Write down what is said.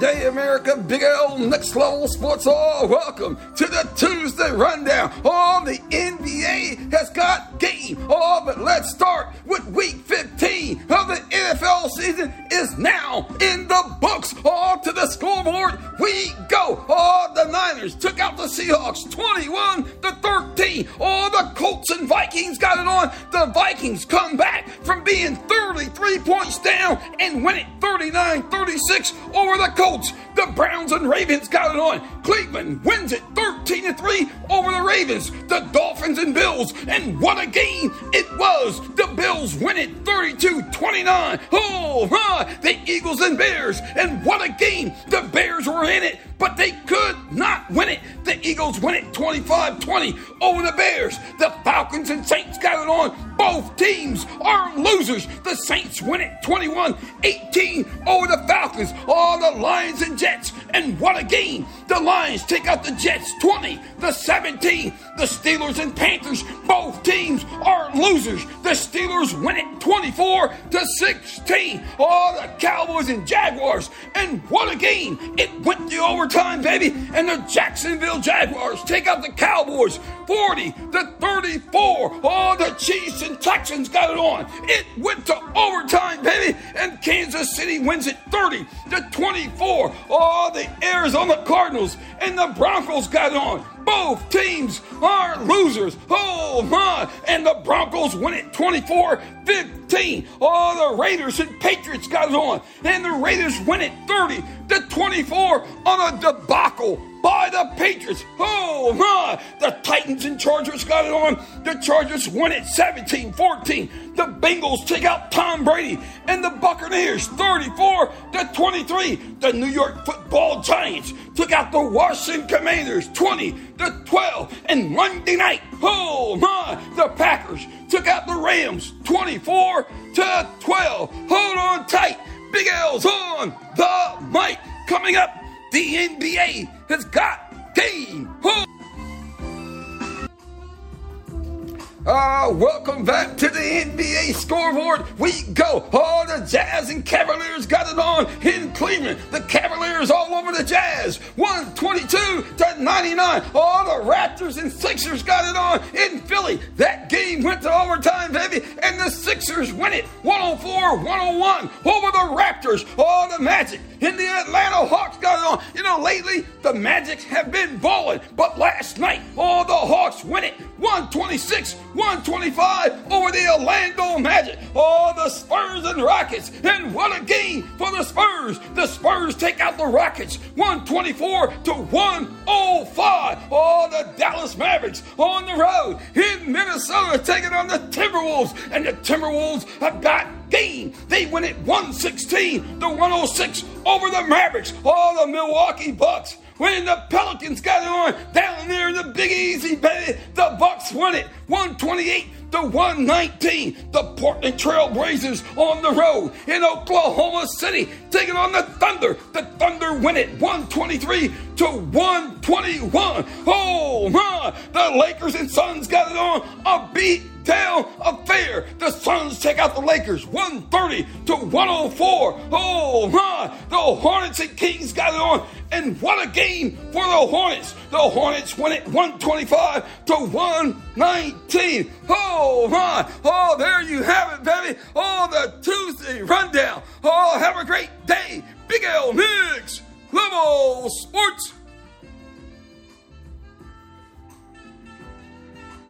Day, America. Big L, next level sports. All welcome to the Tuesday rundown. All the NBA has got game. All but let's start with week in the books. All to the scoreboard we go. All the Niners took out the Seahawks 21 to 13. All the Colts and Vikings got it on. The Vikings come back from being 33 points down and win it 39 36 over the Colts. The Browns and Ravens got it on. Cleveland wins it 13 to 3 over the Ravens. The Dolphins and Bills. And what a game it was. The Bills win it 32 29. Oh, huh. The Eagles and Bears. And what a game. The Bears were in it, but they could not win it. The Eagles win it 25 20 over the Bears. The Falcons and Saints got it on. Both teams are losers. The Saints win it 21 18 over the Falcons. All the Lions and Jets. And what a game. The Lions take out the Jets 20 to 17. The Steelers and Panthers, both teams are losers. The Steelers win it 24 to 16. All the Cowboys and Jaguars. And what a game. It went overtime, baby. And the Jacksonville Jaguars take out the Cowboys 40 to 34. All the Chiefs and Texans got it on. It went to overtime, baby, and Kansas City wins it 30 to 24. Oh, the Arizona Cardinals and the Broncos got it on. Both teams are losers. Oh my! And the Broncos win it 24 15. Oh, the Raiders and Patriots got it on. And the Raiders win it 30 to 24 on a debacle by the Patriots. Oh my! The Titans and Chargers got it on. The Chargers won it 17 14. The Bengals take out Tom Brady. And the Buccaneers 34 to 23. The New York football Giants took out the Washington Commanders 20 to 12. And Monday night, oh my, the Packers took out the Rams 24 to 12. Hold on tight. Big L's on the mic. Coming up, the NBA has got game. Uh, welcome back to the NBA scoreboard. We go. Oh, the Jazz and Cavaliers got it on in Cleveland. The Cavaliers all over the Jazz. 122 to 99. All the Raptors and Sixers got it on in Philly. That game went to overtime, baby, and the Sixers win it 104 101 over the Raptors. All the Magic and the Atlanta Hawks got it on. You know, lately the Magic have been balling, but last night, all the Hawks win it 126 125 over the Orlando Magic. All the Spurs and Rockets. And what a game for the Spurs. The Spurs take out the Rockets 124 to oh 105. All the Dallas Mavericks on the road in Minnesota taking on the Timberwolves. And the Timberwolves have got game. They win it 116 to 106 over the Mavericks. All the Milwaukee Bucks when the Pelicans got it on down there in the Big Easy, baby. The Bucks won it 128 to 119. The Portland Trail Blazers on the road in Oklahoma City taking on the Thunder. The Thunder win it 123 to 121. Oh my! The Lakers and Suns got it on a beat down affair. The Suns take out the Lakers 130 to 104. Oh my! The Hornets and Kings got it on. And what a game for the Hornets. The Hornets win it 125 to 119. Oh my! Oh, there you have it, baby. Oh, the Tuesday rundown. Oh, have a great day. Big L Mix. Level Sports.